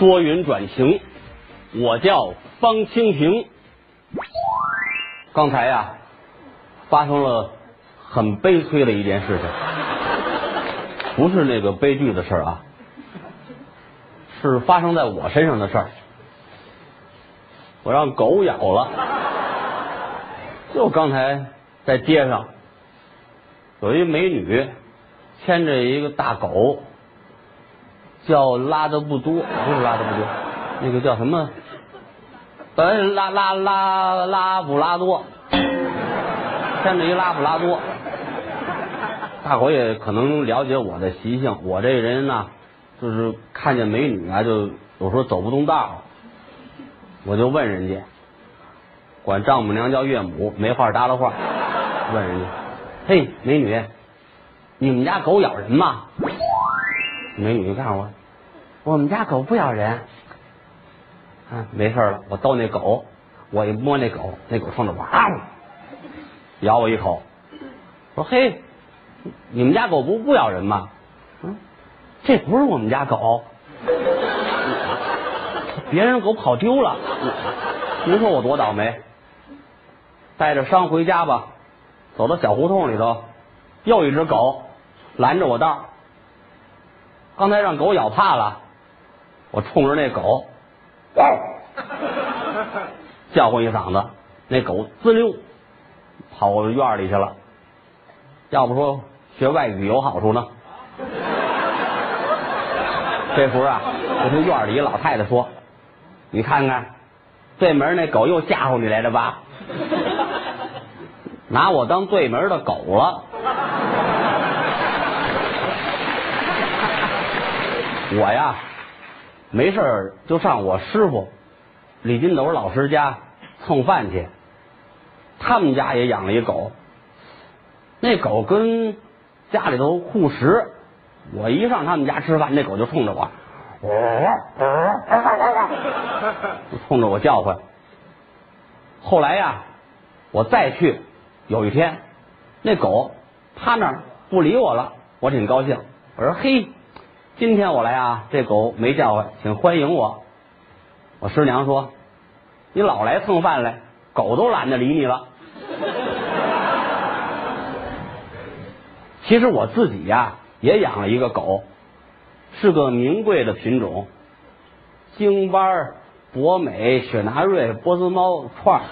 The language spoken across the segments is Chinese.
多云转晴，我叫方清平。刚才呀，发生了很悲催的一件事情，不是那个悲剧的事儿啊，是发生在我身上的事儿。我让狗咬了，就刚才在街上，有一美女牵着一个大狗，叫拉的不多，不是拉的不多，那个叫什么？呃，拉拉拉拉布拉多，牵着一拉布拉多。大伙也可能了解我的习性，我这人呢，就是看见美女啊，就有时候走不动道。我就问人家，管丈母娘叫岳母，没话搭了话，问人家，嘿，美女，你们家狗咬人吗？美女告诉我，我们家狗不咬人。啊，没事了，我逗那狗，我一摸那狗，那狗冲着我啊，咬我一口。我说嘿，你们家狗不不咬人吗？嗯，这不是我们家狗。别人狗跑丢了，您说我多倒霉？带着伤回家吧，走到小胡同里头，又一只狗拦着我道。刚才让狗咬怕了，我冲着那狗叫唤一嗓子，那狗滋溜跑我院里去了。要不说学外语有好处呢？这时候啊，我听院里一老太太说。你看看，对门那狗又吓唬你来了吧？拿我当对门的狗了。我呀，没事就上我师傅李金斗老师家蹭饭去。他们家也养了一狗，那狗跟家里头护食。我一上他们家吃饭，那狗就冲着我。冲着我叫唤。后来呀，我再去，有一天，那狗趴那儿不理我了，我挺高兴。我说：“嘿，今天我来啊，这狗没叫唤，请欢迎我。”我师娘说：“你老来蹭饭来，狗都懒得理你了。”其实我自己呀，也养了一个狗。是个名贵的品种，京巴、博美、雪纳瑞、波斯猫串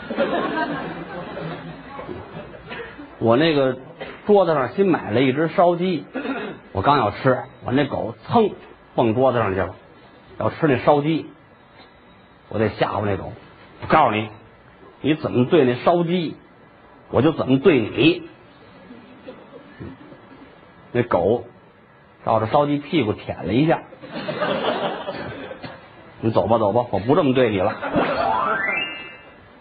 我那个桌子上新买了一只烧鸡，我刚要吃，把那狗噌蹦桌子上去了，要吃那烧鸡，我得吓唬那狗。我告诉你，你怎么对那烧鸡，我就怎么对你。那狗。照着烧鸡屁股舔了一下，你走吧走吧，我不这么对你了。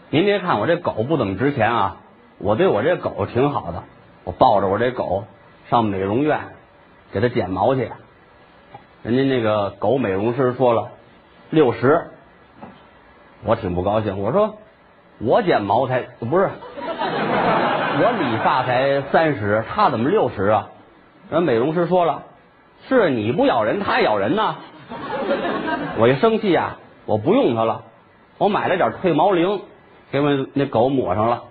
您别看我这狗不怎么值钱啊，我对我这狗挺好的。我抱着我这狗上美容院给它剪毛去，人家那个狗美容师说了六十，我挺不高兴。我说我剪毛才不是，我理发才三十，他怎么六十啊？人美容师说了。是你不咬人，他咬人呢。我一生气啊，我不用它了，我买了点退毛灵，给我那狗抹上了，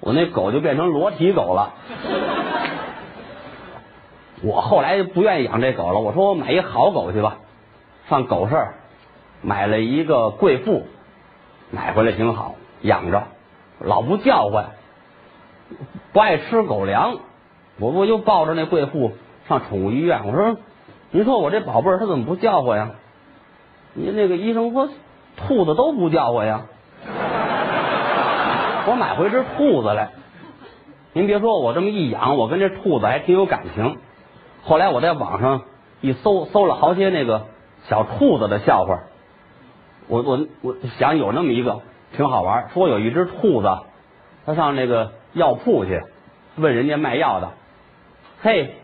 我那狗就变成裸体狗了。我后来不愿意养这狗了，我说我买一好狗去吧，上狗市买了一个贵妇，买回来挺好，养着，老不叫唤，不爱吃狗粮，我我就抱着那贵妇。上宠物医院，我说，您说我这宝贝儿它怎么不叫唤呀？您那个医生说，兔子都不叫唤呀。我买回只兔子来，您别说我这么一养，我跟这兔子还挺有感情。后来我在网上一搜，搜了好些那个小兔子的笑话。我我我想有那么一个挺好玩，说有一只兔子，它上那个药铺去，问人家卖药的，嘿。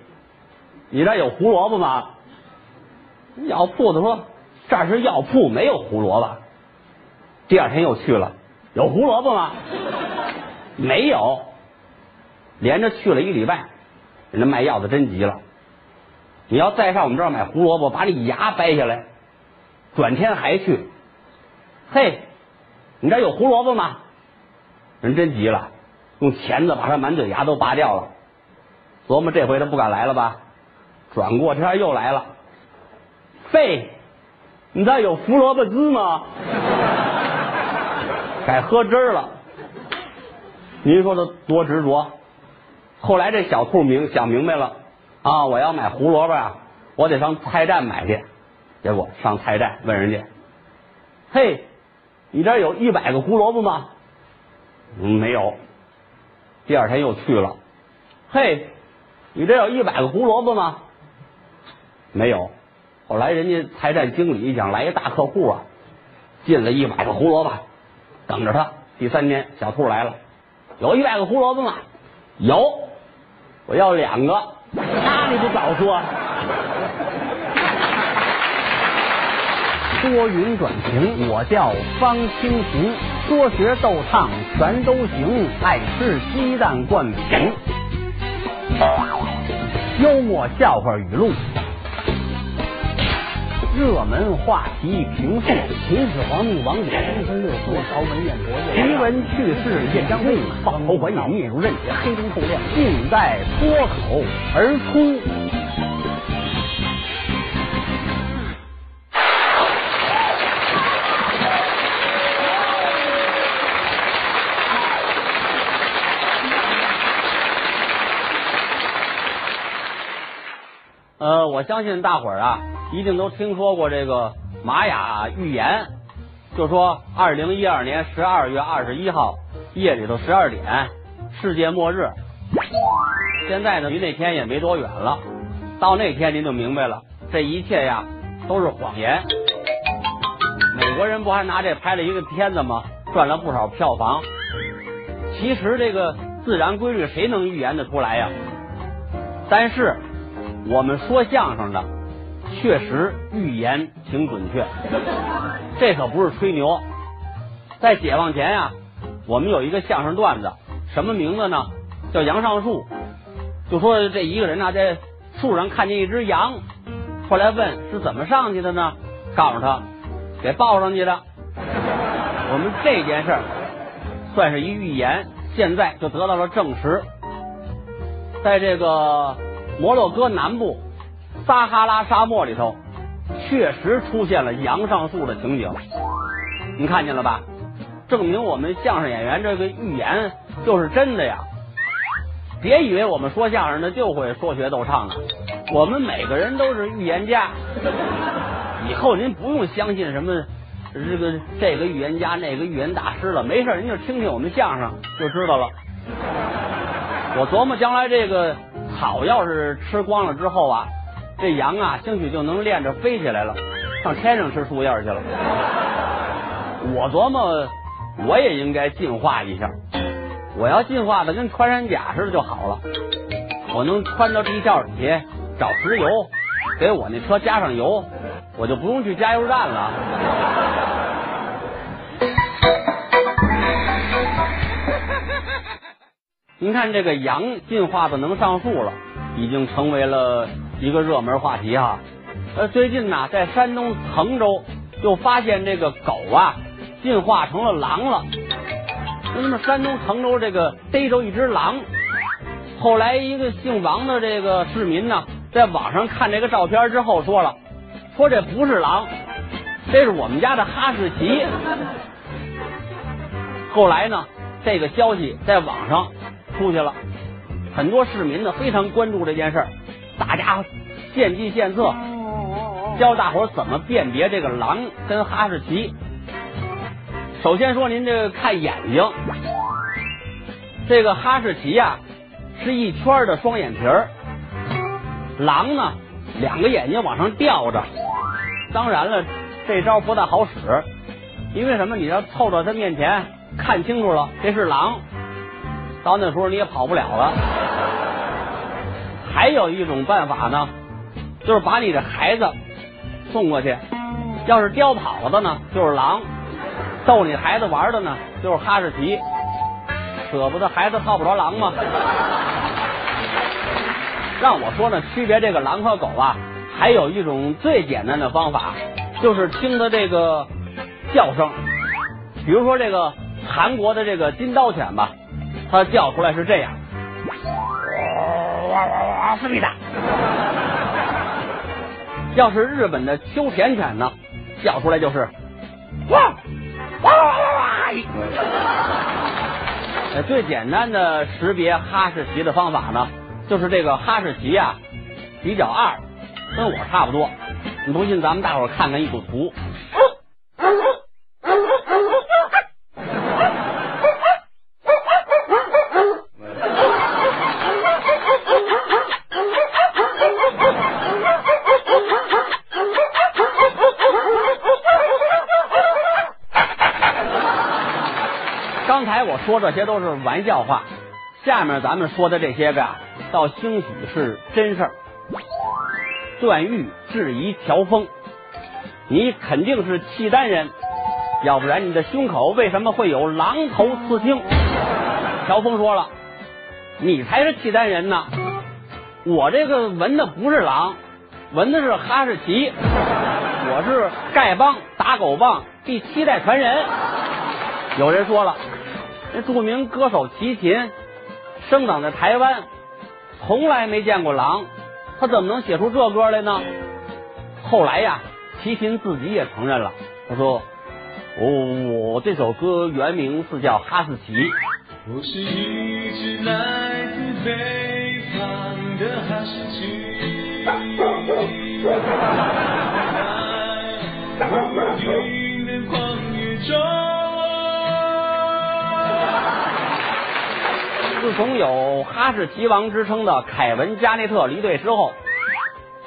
你这有胡萝卜吗？药铺子说这是药铺，没有胡萝卜。第二天又去了，有胡萝卜吗？没有。连着去了一礼拜，人家卖药的真急了。你要再上我们这儿买胡萝卜，把你牙掰下来。转天还去，嘿，你这有胡萝卜吗？人真急了，用钳子把他满嘴牙都拔掉了。琢磨这回他不敢来了吧？转过天又来了，废，你这有胡萝卜汁吗？改喝汁儿了。您说他多执着。后来这小兔明想明白了啊，我要买胡萝卜啊，我得上菜站买去。结果上菜站问人家：“嘿，你这有一百个胡萝卜吗？”嗯，没有。第二天又去了，嘿，你这有一百个胡萝卜吗？没有。后来人家菜站经理想来一大客户啊，进了一百个胡萝卜，等着他。第三天小兔来了，有一百个胡萝卜吗？有，我要两个。你不早说。多云转晴，我叫方清平，说学逗唱全都行，爱吃鸡蛋灌饼，幽默笑话语录，热门话题评述，秦始皇帝王者三分六度，朝文燕博奇闻趣事燕章会，爆头还眼面如刃铁，黑中透亮，尽在脱口而出。呃，我相信大伙儿啊，一定都听说过这个玛雅预言，就说二零一二年十二月二十一号夜里头十二点，世界末日。现在呢，离那天也没多远了，到那天您就明白了，这一切呀都是谎言。美国人不还拿这拍了一个片子吗？赚了不少票房。其实这个自然规律谁能预言得出来呀？但是。我们说相声的确实预言挺准确，这可不是吹牛。在解放前呀，我们有一个相声段子，什么名字呢？叫杨上树。就说这一个人呢，在树上看见一只羊，后来问是怎么上去的呢？告诉他给抱上去的。我们这件事儿算是一预言，现在就得到了证实。在这个。摩洛哥南部撒哈拉沙漠里头，确实出现了杨上树的情景，您看见了吧？证明我们相声演员这个预言就是真的呀！别以为我们说相声的就会说学逗唱的，我们每个人都是预言家。以后您不用相信什么这个这个预言家那个预言大师了，没事您就听听我们相声就知道了。我琢磨将来这个。草要是吃光了之后啊，这羊啊，兴许就能练着飞起来了，上天上吃树叶去了。我琢磨，我也应该进化一下。我要进化的跟穿山甲似的就好了。我能穿到地窖底下找石油，给我那车加上油，我就不用去加油站了。您看这个羊进化的能上树了，已经成为了一个热门话题哈。呃，最近呢，在山东滕州又发现这个狗啊进化成了狼了。那么山东滕州这个逮着一只狼，后来一个姓王的这个市民呢，在网上看这个照片之后说了，说这不是狼，这是我们家的哈士奇。后来呢，这个消息在网上。出去了，很多市民呢非常关注这件事儿，大家献计献策，教大伙怎么辨别这个狼跟哈士奇。首先说您这个看眼睛，这个哈士奇呀是一圈的双眼皮儿，狼呢两个眼睛往上吊着。当然了，这招不大好使，因为什么？你要凑到它面前看清楚了，这是狼。到那时候你也跑不了了。还有一种办法呢，就是把你的孩子送过去，要是叼跑的呢，就是狼；逗你孩子玩的呢，就是哈士奇。舍不得孩子套不着狼吗？让我说呢，区别这个狼和狗啊，还有一种最简单的方法，就是听它这个叫声。比如说这个韩国的这个金刀犬吧，它叫出来是这样，哇哇哇，思密达。要是日本的秋田犬呢，叫出来就是哇哇哇哇哇。最简单的识别哈士奇的方法呢，就是这个哈士奇啊比较二，跟我差不多。你不信，咱们大伙看看一组图。刚说这些都是玩笑话，下面咱们说的这些个啊，倒兴许是真事儿。段誉质疑乔峰：“你肯定是契丹人，要不然你的胸口为什么会有狼头刺青？”乔峰说了：“你才是契丹人呢，我这个纹的不是狼，纹的是哈士奇，我是丐帮打狗棒第七代传人。”有人说了，那著名歌手齐秦生长在台湾，从来没见过狼。他怎么能写出这歌来呢？后来呀，齐秦自己也承认了。他说：“哦，我这首歌原名是叫《哈士奇》。”我是一只来自北方的哈士奇。自从有哈士奇王之称的凯文加内特离队之后，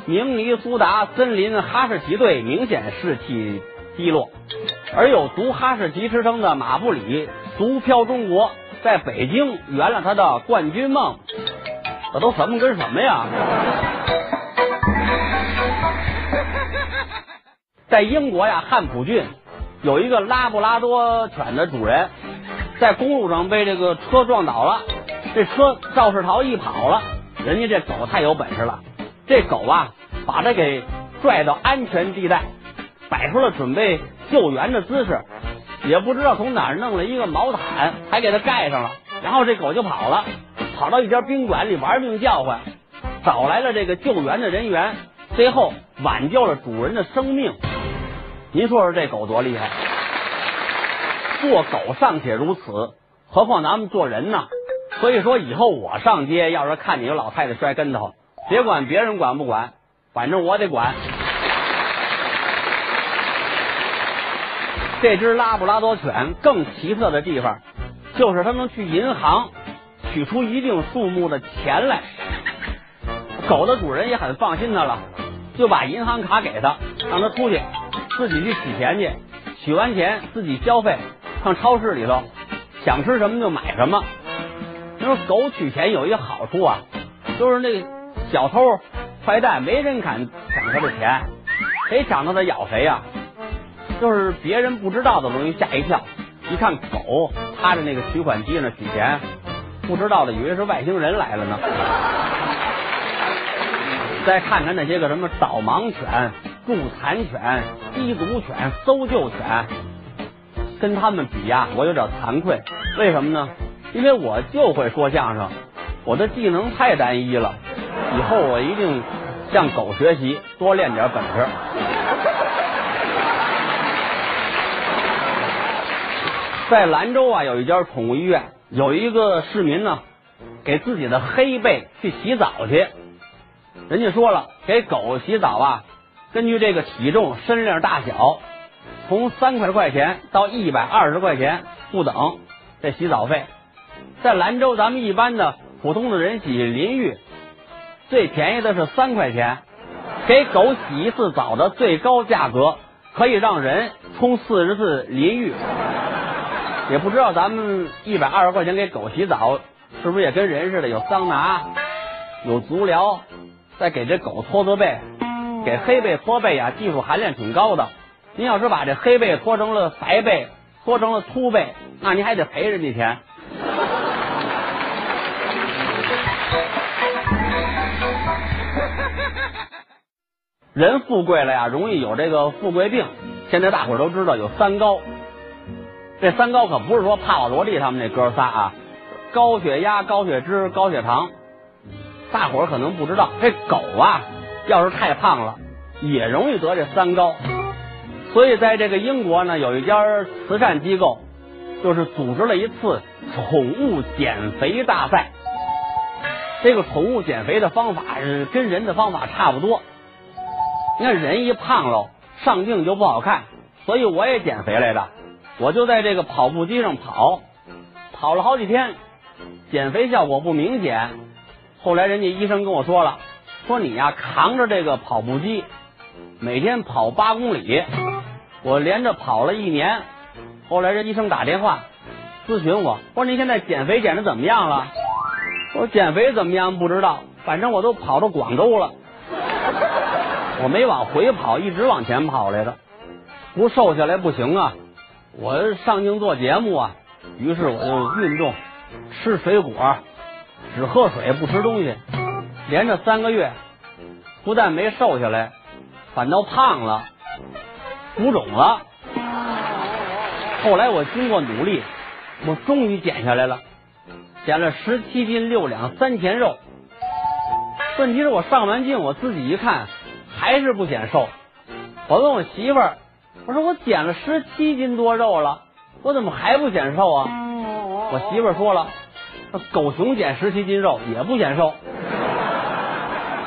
明尼苏达森林哈士奇队明显士气低落，而有毒哈士奇之称的马布里足漂中国在北京圆了他的冠军梦。这都什么跟什么呀？在英国呀，汉普郡有一个拉布拉多犬的主人，在公路上被这个车撞倒了。这车肇事逃逸跑了，人家这狗太有本事了，这狗啊把它给拽到安全地带，摆出了准备救援的姿势，也不知道从哪儿弄了一个毛毯，还给它盖上了，然后这狗就跑了，跑到一家宾馆里玩命叫唤，找来了这个救援的人员，最后挽救了主人的生命。您说说这狗多厉害？做狗尚且如此，何况咱们做人呢？所以说，以后我上街，要是看见有老太太摔跟头，别管别人管不管，反正我得管。这只拉布拉多犬更奇特的地方，就是它能去银行取出一定数目的钱来。狗的主人也很放心它了，就把银行卡给它，让它出去自己去取钱去。取完钱自己消费，上超市里头想吃什么就买什么。说狗取钱有一个好处啊，就是那小偷、坏蛋没人敢抢他的钱，谁抢他他咬谁呀。就是别人不知道的容易吓一跳，一看狗趴在那个取款机上取钱，不知道的以为是外星人来了呢。再看看那些个什么导盲犬、助残犬、缉毒犬、搜救犬，跟他们比呀，我有点惭愧。为什么呢？因为我就会说相声，我的技能太单一了。以后我一定向狗学习，多练点本事。在兰州啊，有一家宠物医院，有一个市民呢，给自己的黑贝去洗澡去。人家说了，给狗洗澡啊，根据这个体重、身量大小，从三块块钱到一百二十块钱不等，这洗澡费。在兰州，咱们一般的普通的人洗淋浴，最便宜的是三块钱。给狗洗一次澡的最高价格，可以让人冲四十次淋浴。也不知道咱们一百二十块钱给狗洗澡，是不是也跟人似的？有桑拿，有足疗，再给这狗搓搓背。给黑背搓背啊，技术含量挺高的。您要是把这黑背搓成了白背，搓成了秃背，那您还得赔人家钱。人富贵了呀，容易有这个富贵病。现在大伙儿都知道有三高，这三高可不是说帕瓦罗蒂他们那哥仨啊，高血压、高血脂、高血糖。大伙儿可能不知道，这狗啊，要是太胖了，也容易得这三高。所以在这个英国呢，有一家慈善机构，就是组织了一次宠物减肥大赛。这个宠物减肥的方法是跟人的方法差不多。你看人一胖喽，上镜就不好看，所以我也减肥来着。我就在这个跑步机上跑，跑了好几天，减肥效果不明显。后来人家医生跟我说了，说你呀扛着这个跑步机，每天跑八公里。我连着跑了一年，后来这医生打电话咨询我，说您现在减肥减的怎么样了？我减肥怎么样不知道，反正我都跑到广州了。我没往回跑，一直往前跑来的，不瘦下来不行啊！我上镜做节目啊，于是我就运动，吃水果，只喝水不吃东西，连着三个月，不但没瘦下来，反倒胖了。浮肿了，后来我经过努力，我终于减下来了，减了十七斤六两三钱肉。问题是我上完镜，我自己一看还是不显瘦。我问我媳妇儿，我说我减了十七斤多肉了，我怎么还不显瘦啊？我媳妇儿说了，狗熊减十七斤肉也不显瘦。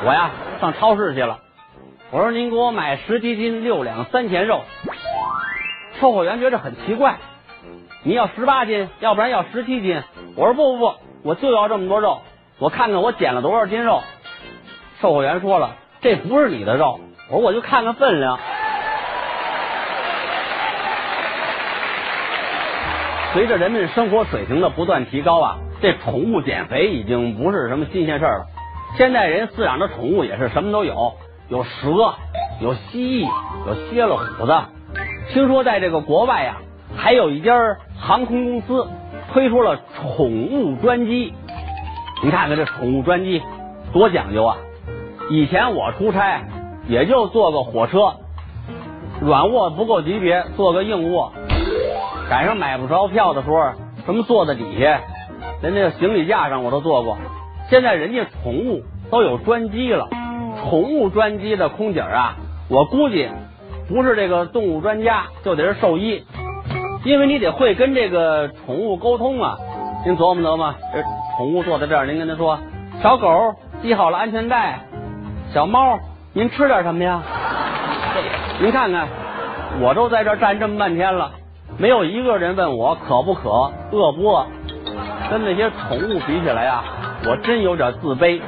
我呀上超市去了。我说您给我买十七斤六两三钱肉，售货员觉得很奇怪，你要十八斤，要不然要十七斤。我说不不不，我就要这么多肉，我看看我减了多少斤肉。售货员说了，这不是你的肉。我说我就看看分量。随着人们生活水平的不断提高啊，这宠物减肥已经不是什么新鲜事儿了。现在人饲养的宠物也是什么都有。有蛇，有蜥蜴，有蝎子虎子。听说在这个国外呀，还有一家航空公司推出了宠物专机。你看看这宠物专机多讲究啊！以前我出差也就坐个火车，软卧不够级别，坐个硬卧。赶上买不着票的时候，什么坐在底下，在那个行李架上我都坐过。现在人家宠物都有专机了。宠物专机的空姐啊，我估计不是这个动物专家，就得是兽医，因为你得会跟这个宠物沟通啊。您琢磨琢磨，这宠物坐在这儿，您跟他说：“小狗系好了安全带，小猫您吃点什么呀？”您看看，我都在这站这么半天了，没有一个人问我渴不渴、饿不饿。跟那些宠物比起来啊，我真有点自卑。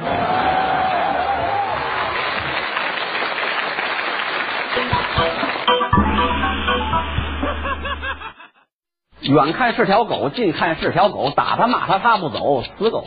远看是条狗，近看是条狗，打它骂它它不走，死狗。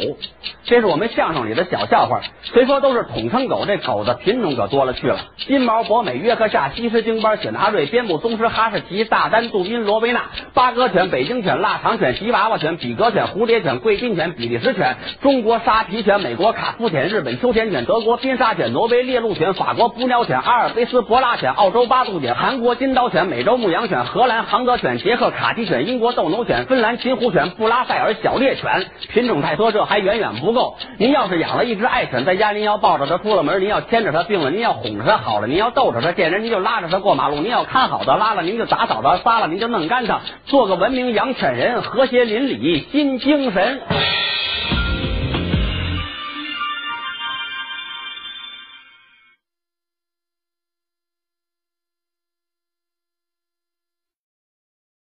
这是我们相声里的小笑话。虽说都是统称狗，这狗的品种可多了去了。金毛、博美、约克夏、西施、京巴、雪纳瑞、边牧、宗师、哈士奇、大丹、杜宾、罗威纳、八哥犬、北京犬、腊肠犬、吉娃娃犬、比格犬、蝴蝶犬、贵宾犬、比利时犬、中国沙皮犬、美国卡夫犬、日本秋田犬、德国宾沙犬、挪威猎鹿犬、法国捕鸟犬、阿尔卑斯博拉犬、澳洲巴杜犬、韩国金刀犬、美洲牧羊犬、荷兰杭德犬、捷克卡迪犬、英国。斗牛犬、芬兰秦虎犬、布拉塞尔小猎犬，品种太多，这还远远不够。您要是养了一只爱犬在家，您要抱着它出了门，您要牵着它病了，您要哄着它好了，您要逗着它，见人您就拉着它过马路，您要看好它，拉了您就打扫它，撒了您就弄干它，做个文明养犬人，和谐邻里新精神。